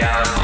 Yeah.